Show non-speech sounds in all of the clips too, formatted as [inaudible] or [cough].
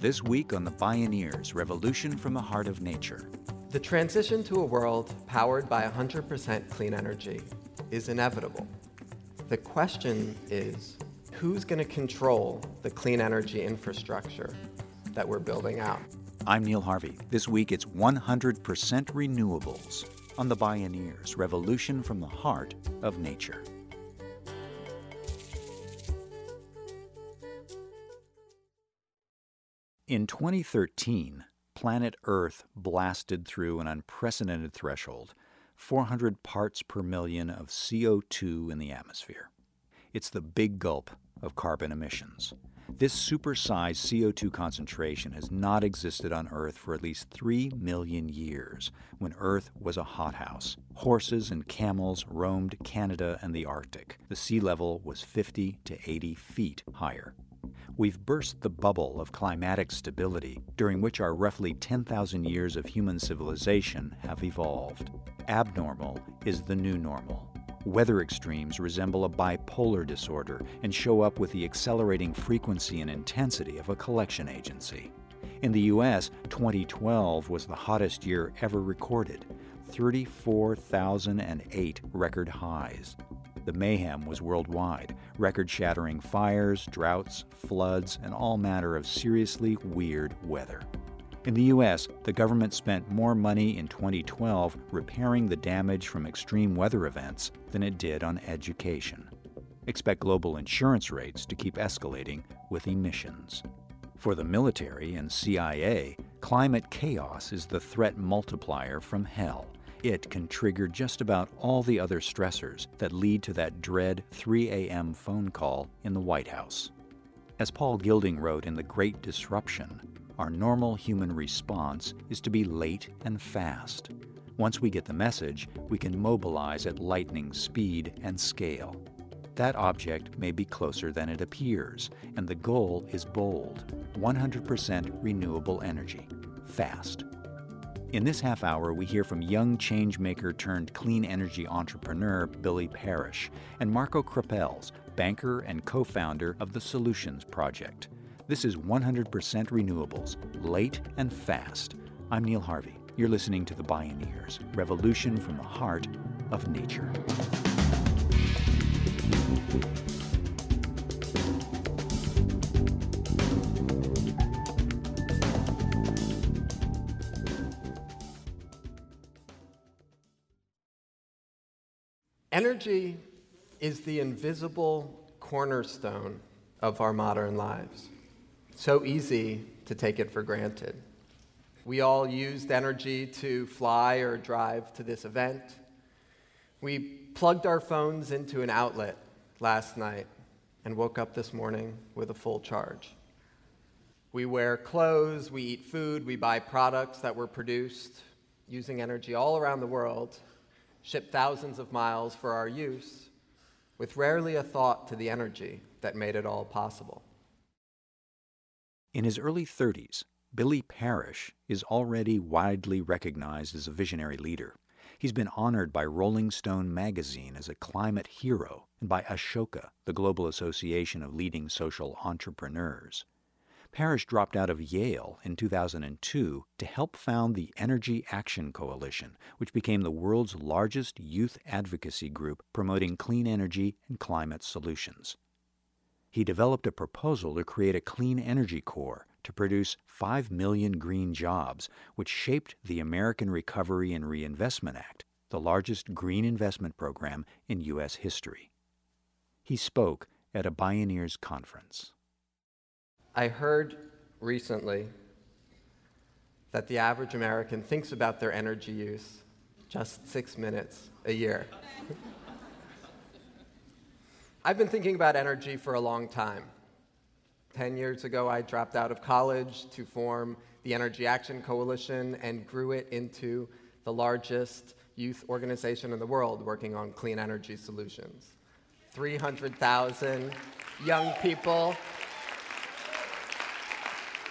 This week on The Bioneers Revolution from the Heart of Nature. The transition to a world powered by 100% clean energy is inevitable. The question is who's going to control the clean energy infrastructure that we're building out? I'm Neil Harvey. This week it's 100% renewables on The Bioneers Revolution from the Heart of Nature. In 2013, planet Earth blasted through an unprecedented threshold 400 parts per million of CO2 in the atmosphere. It's the big gulp of carbon emissions. This supersized CO2 concentration has not existed on Earth for at least 3 million years, when Earth was a hothouse. Horses and camels roamed Canada and the Arctic. The sea level was 50 to 80 feet higher. We've burst the bubble of climatic stability, during which our roughly 10,000 years of human civilization have evolved. Abnormal is the new normal. Weather extremes resemble a bipolar disorder and show up with the accelerating frequency and intensity of a collection agency. In the U.S., 2012 was the hottest year ever recorded 34,008 record highs. The mayhem was worldwide, record shattering fires, droughts, floods, and all manner of seriously weird weather. In the U.S., the government spent more money in 2012 repairing the damage from extreme weather events than it did on education. Expect global insurance rates to keep escalating with emissions. For the military and CIA, climate chaos is the threat multiplier from hell it can trigger just about all the other stressors that lead to that dread 3 a.m. phone call in the White House. As Paul Gilding wrote in The Great Disruption, our normal human response is to be late and fast. Once we get the message, we can mobilize at lightning speed and scale. That object may be closer than it appears, and the goal is bold 100% renewable energy, fast. In this half hour, we hear from young changemaker turned clean energy entrepreneur Billy Parish and Marco Krapels, banker and co founder of the Solutions Project. This is 100% renewables, late and fast. I'm Neil Harvey. You're listening to The Bioneers Revolution from the Heart of Nature. Energy is the invisible cornerstone of our modern lives. So easy to take it for granted. We all used energy to fly or drive to this event. We plugged our phones into an outlet last night and woke up this morning with a full charge. We wear clothes, we eat food, we buy products that were produced using energy all around the world shipped thousands of miles for our use, with rarely a thought to the energy that made it all possible. In his early 30s, Billy Parish is already widely recognized as a visionary leader. He's been honored by Rolling Stone magazine as a climate hero and by Ashoka, the global association of leading social entrepreneurs. Parish dropped out of Yale in 2002 to help found the Energy Action Coalition, which became the world's largest youth advocacy group promoting clean energy and climate solutions. He developed a proposal to create a clean energy corps to produce 5 million green jobs, which shaped the American Recovery and Reinvestment Act, the largest green investment program in U.S. history. He spoke at a Bioneers conference. I heard recently that the average American thinks about their energy use just six minutes a year. [laughs] I've been thinking about energy for a long time. Ten years ago, I dropped out of college to form the Energy Action Coalition and grew it into the largest youth organization in the world working on clean energy solutions. 300,000 young people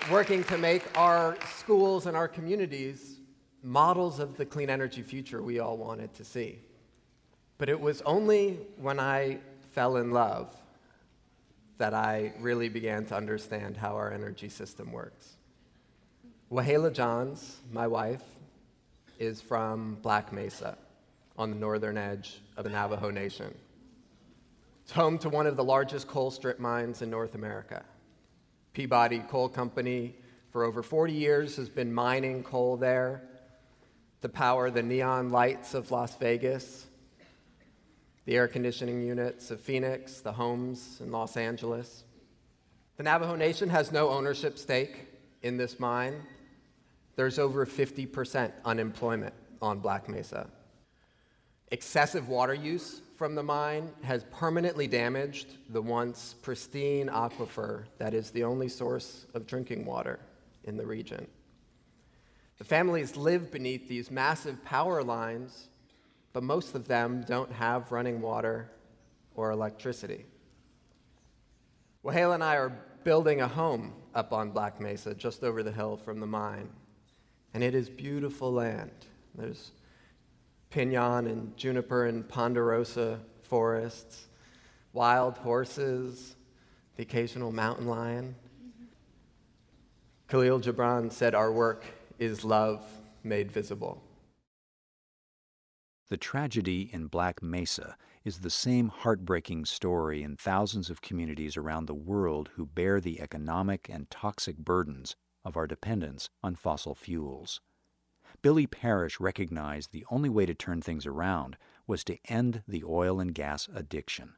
working to make our schools and our communities models of the clean energy future we all wanted to see. But it was only when I fell in love that I really began to understand how our energy system works. Wahleah Johns, my wife, is from Black Mesa on the northern edge of the Navajo Nation. It's home to one of the largest coal strip mines in North America. Peabody Coal Company, for over 40 years, has been mining coal there to power the neon lights of Las Vegas, the air conditioning units of Phoenix, the homes in Los Angeles. The Navajo Nation has no ownership stake in this mine. There's over 50% unemployment on Black Mesa. Excessive water use from the mine has permanently damaged the once pristine aquifer that is the only source of drinking water in the region. The families live beneath these massive power lines, but most of them don't have running water or electricity. Wahleah and I are building a home up on Black Mesa, just over the hill from the mine. And it is beautiful land. There's pinon and juniper and ponderosa forests, wild horses, the occasional mountain lion. Kahlil Gibran said, Our work is love made visible. The tragedy in Black Mesa is the same heartbreaking story in thousands of communities around the world who bear the economic and toxic burdens of our dependence on fossil fuels. Billy Parish recognized the only way to turn things around was to end the oil and gas addiction.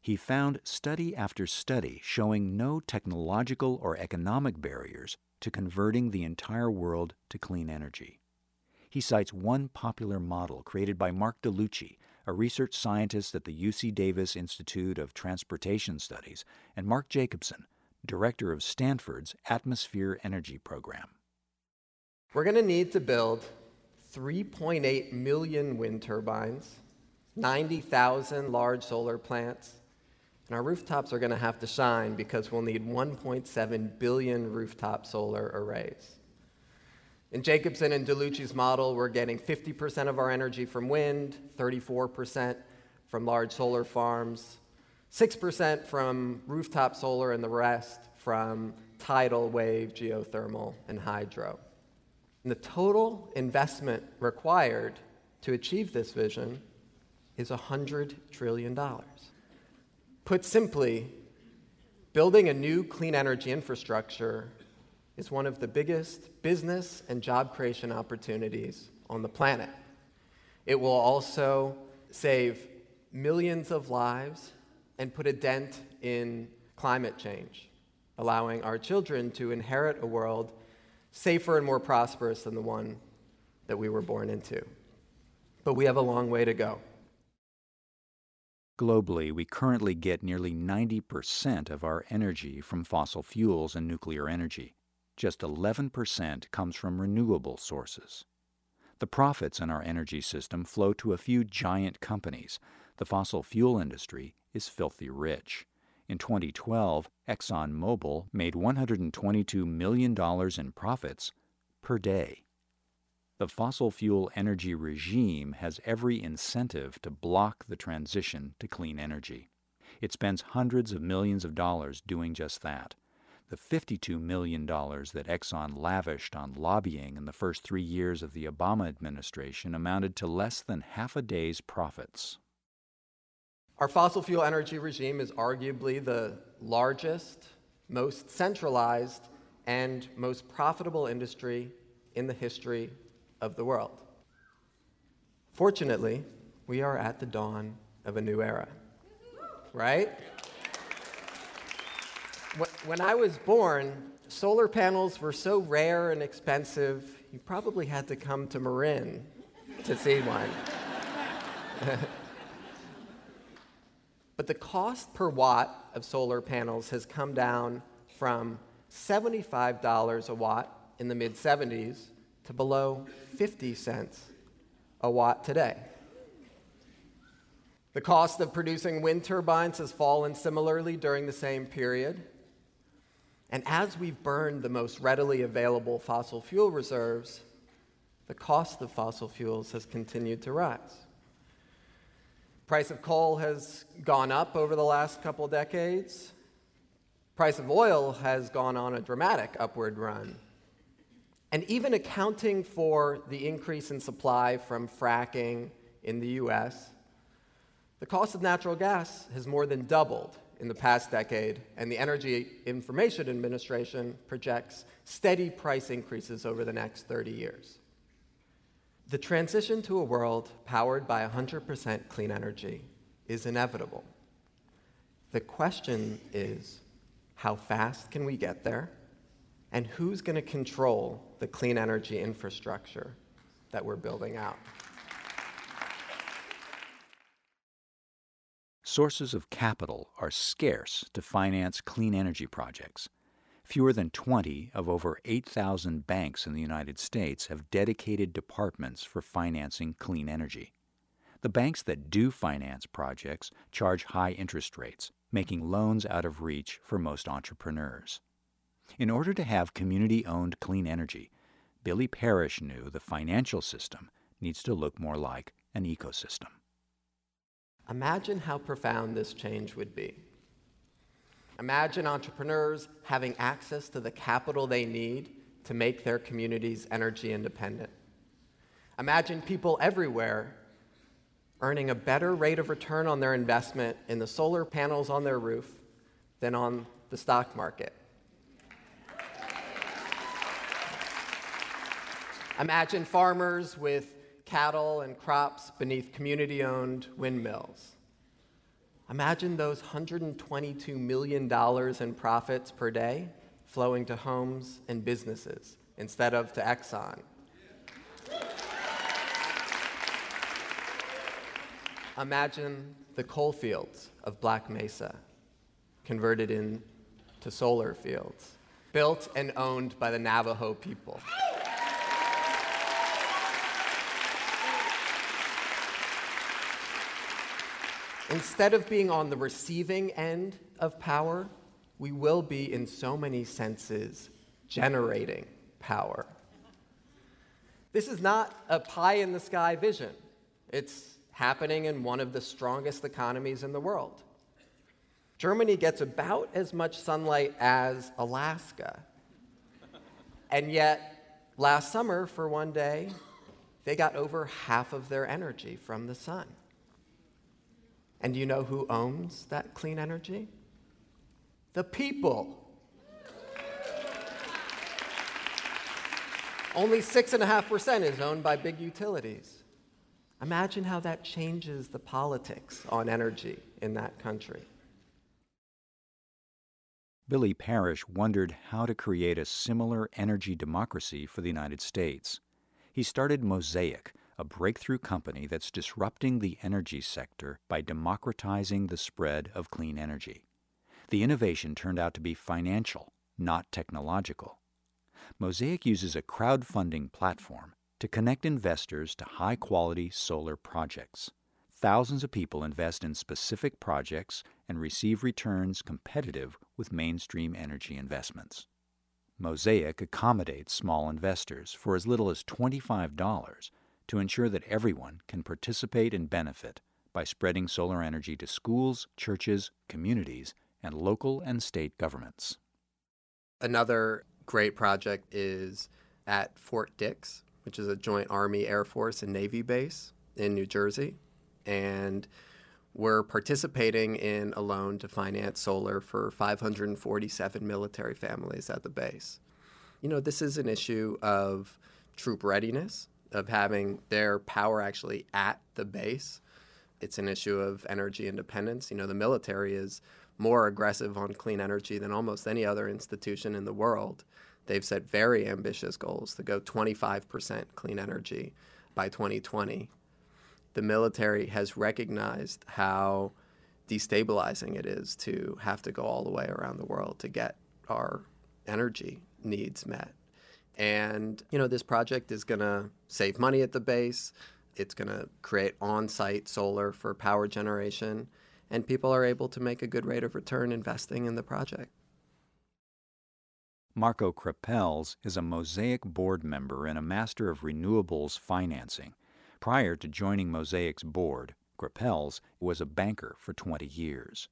He found study after study showing no technological or economic barriers to converting the entire world to clean energy. He cites one popular model created by Mark Delucchi, a research scientist at the UC Davis Institute of Transportation Studies, and Mark Jacobson, director of Stanford's Atmosphere Energy Program. We're going to need to build 3.8 million wind turbines, 90,000 large solar plants, and our rooftops are going to have to shine because we'll need 1.7 billion rooftop solar arrays. In Jacobson and Delucchi's model, we're getting 50% of our energy from wind, 34% from large solar farms, 6% from rooftop solar, and the rest from tidal, wave, geothermal, and hydro. And the total investment required to achieve this vision is $100 trillion. Put simply, building a new clean energy infrastructure is one of the biggest business and job creation opportunities on the planet. It will also save millions of lives and put a dent in climate change, allowing our children to inherit a world safer and more prosperous than the one that we were born into. But we have a long way to go. Globally, we currently get nearly 90% of our energy from fossil fuels and nuclear energy. Just 11% comes from renewable sources. The profits in our energy system flow to a few giant companies. The fossil fuel industry is filthy rich. In 2012, ExxonMobil made $122 million in profits per day. The fossil fuel energy regime has every incentive to block the transition to clean energy. It spends hundreds of millions of dollars doing just that. The $52 million that Exxon lavished on lobbying in the first three years of the Obama administration amounted to less than half a day's profits. Our fossil fuel energy regime is arguably the largest, most centralized, and most profitable industry in the history of the world. Fortunately, we are at the dawn of a new era, right? When I was born, solar panels were so rare and expensive, you probably had to come to Marin to see one. [laughs] But the cost per watt of solar panels has come down from $75 a watt in the mid 70s to below 50 cents a watt today. The cost of producing wind turbines has fallen similarly during the same period. And as we've burned the most readily available fossil fuel reserves, the cost of fossil fuels has continued to rise. Price of coal has gone up over the last couple decades, Price of oil has gone on a dramatic upward run. And even accounting for the increase in supply from fracking in the US, the cost of natural gas has more than doubled in the past decade, and the Energy Information Administration projects steady price increases over the next 30 years. The transition to a world powered by 100% clean energy is inevitable. The question is how fast can we get there? And who's going to control the clean energy infrastructure that we're building out? Sources of capital are scarce to finance clean energy projects. Fewer than 20 of over 8,000 banks in the United States have dedicated departments for financing clean energy. The banks that do finance projects charge high interest rates, making loans out of reach for most entrepreneurs. In order to have community owned clean energy, Billy Parish knew the financial system needs to look more like an ecosystem. Imagine how profound this change would be. Imagine entrepreneurs having access to the capital they need to make their communities energy independent. Imagine people everywhere earning a better rate of return on their investment in the solar panels on their roof than on the stock market. Imagine farmers with cattle and crops beneath community owned windmills. Imagine those $122 million in profits per day flowing to homes and businesses instead of to Exxon. Imagine the coal fields of Black Mesa converted into solar fields, built and owned by the Navajo people. Instead of being on the receiving end of power, we will be, in so many senses, generating power. This is not a pie in the sky vision. It's happening in one of the strongest economies in the world. Germany gets about as much sunlight as Alaska. And yet, last summer, for one day, they got over half of their energy from the sun. And you know who owns that clean energy? The people. Only 6.5% is owned by big utilities. Imagine how that changes the politics on energy in that country. Billy Parish wondered how to create a similar energy democracy for the United States. He started Mosaic, a breakthrough company that's disrupting the energy sector by democratizing the spread of clean energy. The innovation turned out to be financial, not technological. Mosaic uses a crowdfunding platform to connect investors to high quality solar projects. Thousands of people invest in specific projects and receive returns competitive with mainstream energy investments. Mosaic accommodates small investors for as little as $25 to ensure that everyone can participate and benefit by spreading solar energy to schools, churches, communities, and local and state governments. Another great project is at Fort Dix, which is a joint Army, Air Force, and Navy base in New Jersey. And we're participating in a loan to finance solar for 547 military families at the base. You know, this is an issue of troop readiness of having their power actually at the base. It's an issue of energy independence. You know, the military is more aggressive on clean energy than almost any other institution in the world. They've set very ambitious goals to go 25% clean energy by 2020. The military has recognized how destabilizing it is to have to go all the way around the world to get our energy needs met. And, you know, this project is going to save money at the base. It's going to create on site solar for power generation. And people are able to make a good rate of return investing in the project. Marco Krapels is a Mosaic board member and a master of renewables financing. Prior to joining Mosaic's board, Krapels was a banker for 20 years.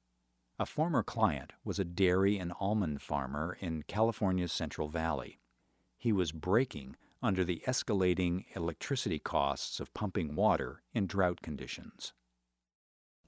A former client was a dairy and almond farmer in California's Central Valley. He was breaking under the escalating electricity costs of pumping water in drought conditions.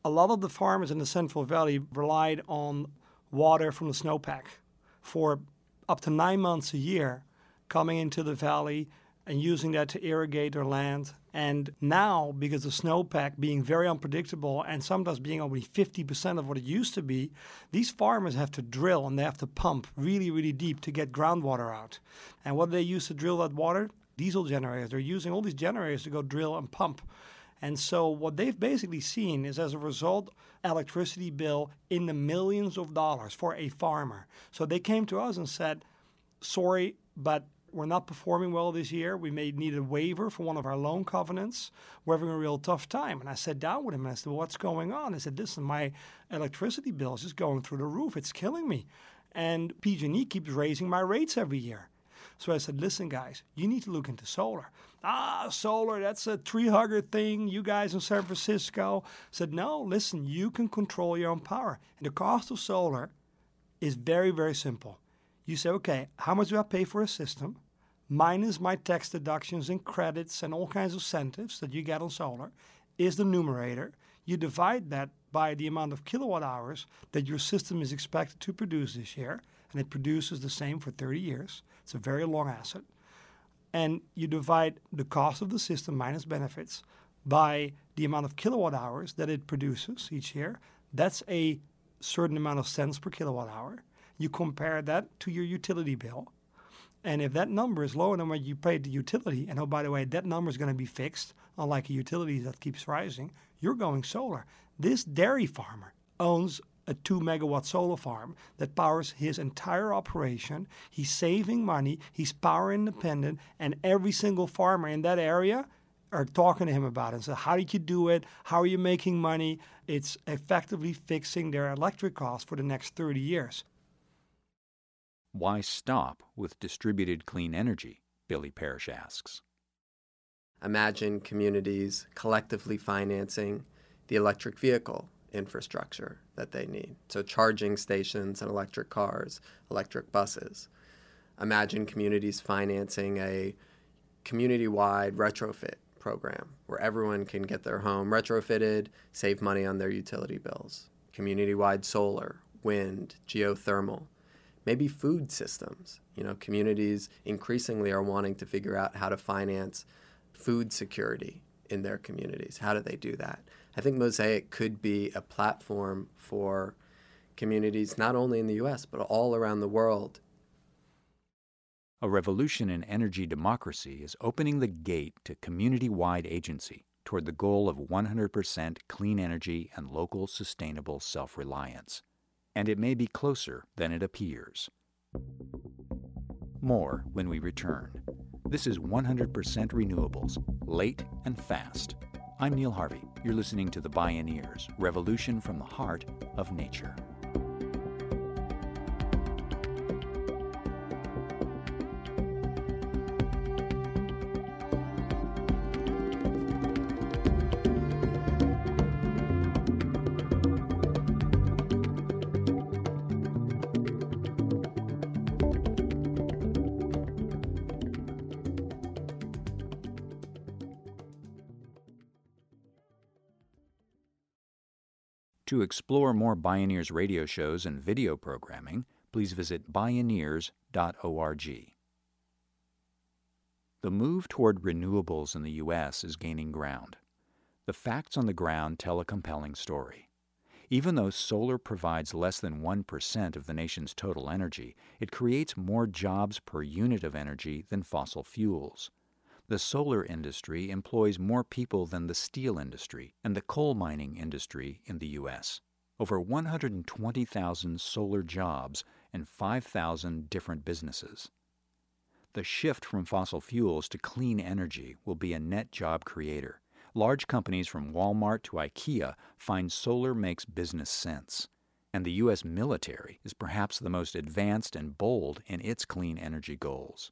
A lot of the farmers in the Central Valley relied on water from the snowpack for up to nine months a year coming into the valley and using that to irrigate their land. And now, because the snowpack being very unpredictable and sometimes being only 50% of what it used to be, these farmers have to drill and they have to pump really, really deep to get groundwater out. And what do they use to drill that water? Diesel generators. They're using all these generators to go drill and pump. And so what they've basically seen is as a result, electricity bill in the millions of dollars for a farmer. So they came to us and said, sorry, but we're not performing well this year. We may need a waiver for one of our loan covenants. We're having a real tough time. And I sat down with him and I said, well, what's going on? I said, listen, my electricity bill is just going through the roof. It's killing me. And PG&E keeps raising my rates every year. So I said, listen, guys, you need to look into solar. Ah, solar, that's a tree hugger thing. You guys in San Francisco said, no, listen, you can control your own power. And the cost of solar is very, very simple. You say, okay, how much do I pay for a system? Minus my tax deductions and credits and all kinds of incentives that you get on solar is the numerator. You divide that by the amount of kilowatt hours that your system is expected to produce this year, and it produces the same for 30 years. It's a very long asset. And you divide the cost of the system minus benefits by the amount of kilowatt hours that it produces each year. That's a certain amount of cents per kilowatt hour. You compare that to your utility bill and if that number is lower than what you paid the utility, and oh, by the way, that number is going to be fixed, unlike a utility that keeps rising, you're going solar. This dairy farmer owns a two megawatt solar farm that powers his entire operation. He's saving money, he's power independent, and every single farmer in that area are talking to him about it. So, how did you do it? How are you making money? It's effectively fixing their electric costs for the next 30 years. Why stop with distributed clean energy? Billy Parish asks. Imagine communities collectively financing the electric vehicle infrastructure that they need. So, charging stations and electric cars, electric buses. Imagine communities financing a community wide retrofit program where everyone can get their home retrofitted, save money on their utility bills. Community wide solar, wind, geothermal maybe food systems. You know, communities increasingly are wanting to figure out how to finance food security in their communities. How do they do that? I think Mosaic could be a platform for communities not only in the US, but all around the world. A revolution in energy democracy is opening the gate to community wide agency toward the goal of 100% clean energy and local sustainable self reliance and it may be closer than it appears. More when we return. This is 100% Renewables, late and fast. I'm Neil Harvey. You're listening to The Bioneers Revolution from the Heart of Nature. Explore more Bioneers radio shows and video programming, please visit bioneers.org. The move toward renewables in the U.S. is gaining ground. The facts on the ground tell a compelling story. Even though solar provides less than 1% of the nation's total energy, it creates more jobs per unit of energy than fossil fuels. The solar industry employs more people than the steel industry and the coal mining industry in the U.S. Over 120,000 solar jobs and 5,000 different businesses. The shift from fossil fuels to clean energy will be a net job creator. Large companies from Walmart to IKEA find solar makes business sense. And the U.S. military is perhaps the most advanced and bold in its clean energy goals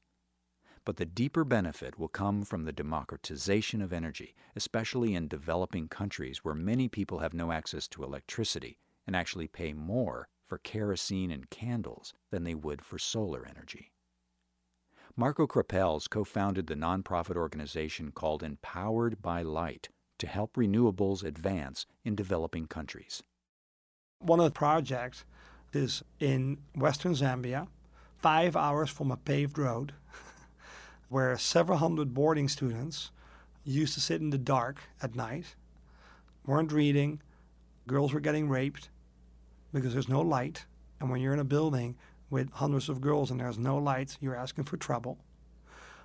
but the deeper benefit will come from the democratization of energy, especially in developing countries where many people have no access to electricity and actually pay more for kerosene and candles than they would for solar energy. Marco Krapels co founded the nonprofit organization called Empowered by Light to help renewables advance in developing countries. One of the projects is in western Zambia, five hours from a paved road, [laughs] where several hundred boarding students used to sit in the dark at night, weren't reading, girls were getting raped because there's no light. And when you're in a building with hundreds of girls and there's no lights, you're asking for trouble.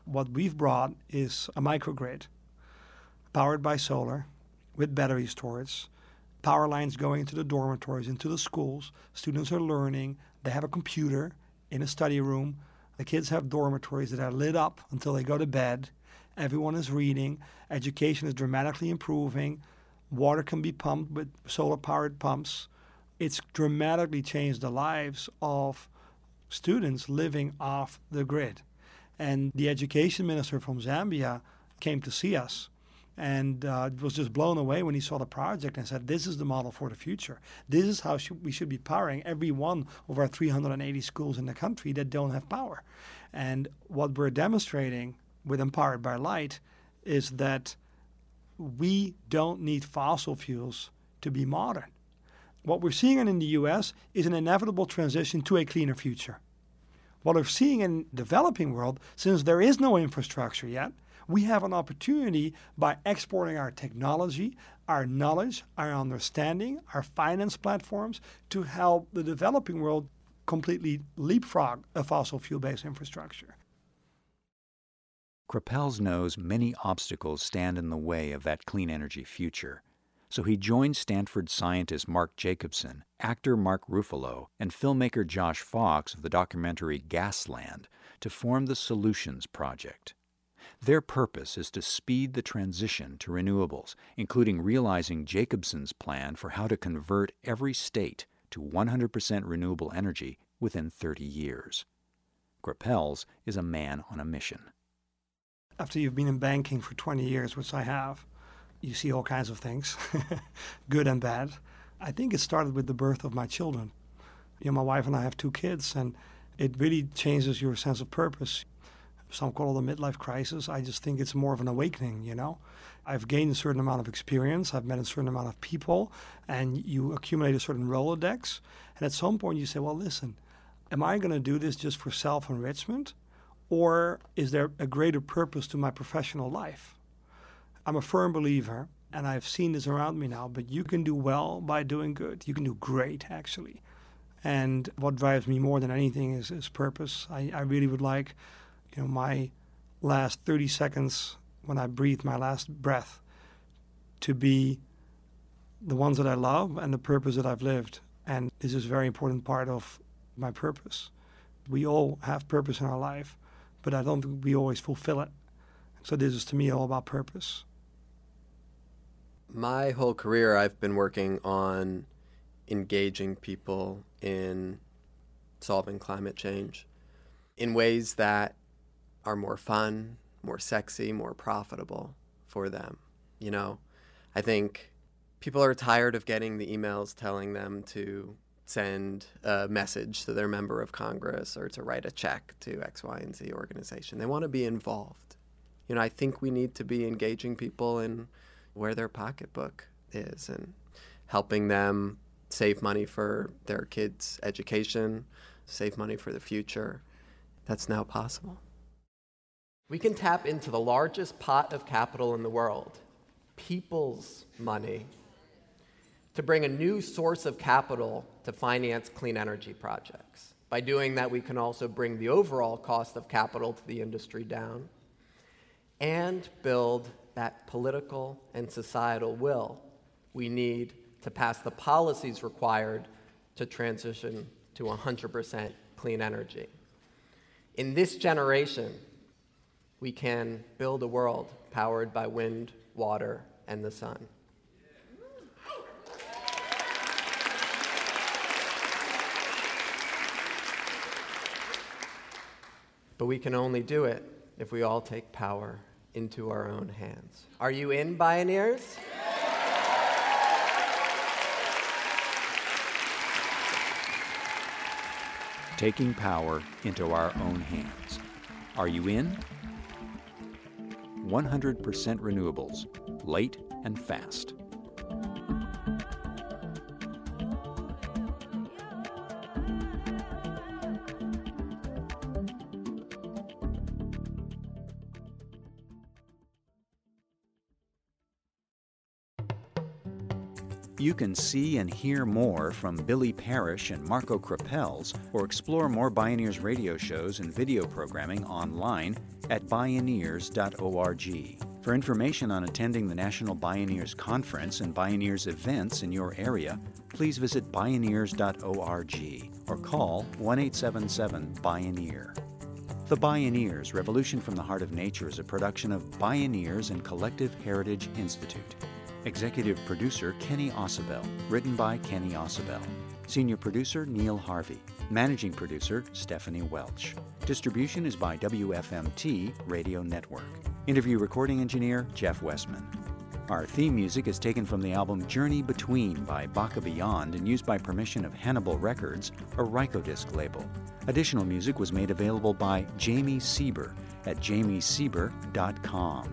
What we've brought is a microgrid powered by solar with battery storage, power lines going into the dormitories, into the schools. Students are learning. They have a computer in a study room. The kids have dormitories that are lit up until they go to bed. Everyone is reading. Education is dramatically improving. Water can be pumped with solar powered pumps. It's dramatically changed the lives of students living off the grid. And the education minister from Zambia came to see us and uh, was just blown away when he saw the project and said, This is the model for the future. This is how sh- we should be powering every one of our 380 schools in the country that don't have power. And what we're demonstrating with Empowered by Light is that we don't need fossil fuels to be modern what we're seeing in the US is an inevitable transition to a cleaner future. What we're seeing in the developing world, since there is no infrastructure yet, we have an opportunity by exporting our technology, our knowledge, our understanding, our finance platforms to help the developing world completely leapfrog a fossil fuel based infrastructure. Krapels knows many obstacles stand in the way of that clean energy future so he joined Stanford scientist Mark Jacobson, actor Mark Ruffalo, and filmmaker Josh Fox of the documentary Gasland to form the Solutions Project. Their purpose is to speed the transition to renewables, including realizing Jacobson's plan for how to convert every state to 100% renewable energy within 30 years. Krapels is a man on a mission. After you've been in banking for 20 years, which I have, you see all kinds of things, [laughs] good and bad. I think it started with the birth of my children. You know, my wife and I have two kids, and it really changes your sense of purpose. Some call it a midlife crisis. I just think it's more of an awakening, you know? I've gained a certain amount of experience, I've met a certain amount of people, and you accumulate a certain Rolodex. And at some point, you say, well, listen, am I going to do this just for self enrichment? Or is there a greater purpose to my professional life? I'm a firm believer, and I've seen this around me now, but you can do well by doing good. You can do great, actually. And what drives me more than anything is, is purpose. I, I really would like, you know, my last 30 seconds when I breathe my last breath to be the ones that I love and the purpose that I've lived. And this is a very important part of my purpose. We all have purpose in our life, but I don't think we always fulfill it. So this is to me all about purpose my whole career, I've been working on engaging people in solving climate change in ways that are more fun, more sexy, more profitable for them. You know, I think people are tired of getting the emails telling them to send a message to their member of Congress or to write a check to X, Y, and Z organization. They want to be involved. You know, I think we need to be engaging people in where their pocketbook is and helping them save money for their kids' education, save money for the future. That's now possible. We can tap into the largest pot of capital in the world, people's money, to bring a new source of capital to finance clean energy projects. By doing that, we can also bring the overall cost of capital to the industry down and build that political and societal will we need to pass the policies required to transition to 100% clean energy. In this generation, we can build a world powered by wind, water, and the sun. But we can only do it if we all take power into our own hands. Are you in, Bioneers? taking power into our own hands. Are you in? 100% renewables, late and fast. You can see and hear more from Billy Parish and Marco Krapels, or explore more Bioneers radio shows and video programming online at bioneers.org. For information on attending the National Bioneers Conference and Bioneers events in your area, please visit bioneers.org or call 1 877 Bioneer. The Bioneers Revolution from the Heart of Nature is a production of Bioneers and Collective Heritage Institute. Executive producer Kenny Ausubel, written by Kenny Ausubel. Senior producer Neil Harvey. Managing producer Stephanie Welch. Distribution is by WFMT Radio Network. Interview recording engineer Jeff Westman. Our theme music is taken from the album Journey Between by Baka Beyond and used by permission of Hannibal Records, a Rykodisc label. Additional music was made available by Jami Sieber at jamisieber.com.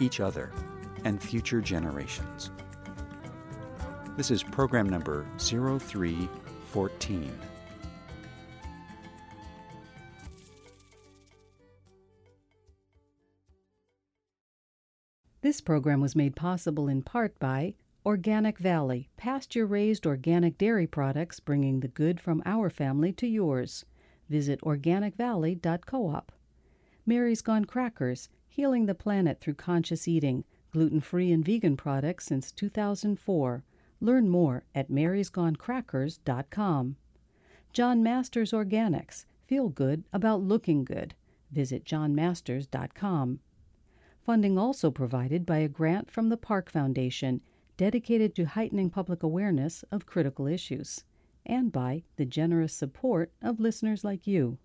each other, and future generations. This is program number 0314. This program was made possible in part by Organic Valley, pasture raised organic dairy products bringing the good from our family to yours. Visit organicvalley.coop. Mary's Gone Crackers, healing the planet through conscious eating, gluten free and vegan products since 2004. Learn more at marysgonecrackers.com. John Masters Organics. Feel good about looking good. Visit johnmasters.com. Funding also provided by a grant from the Park Foundation, dedicated to heightening public awareness of critical issues, and by the generous support of listeners like you.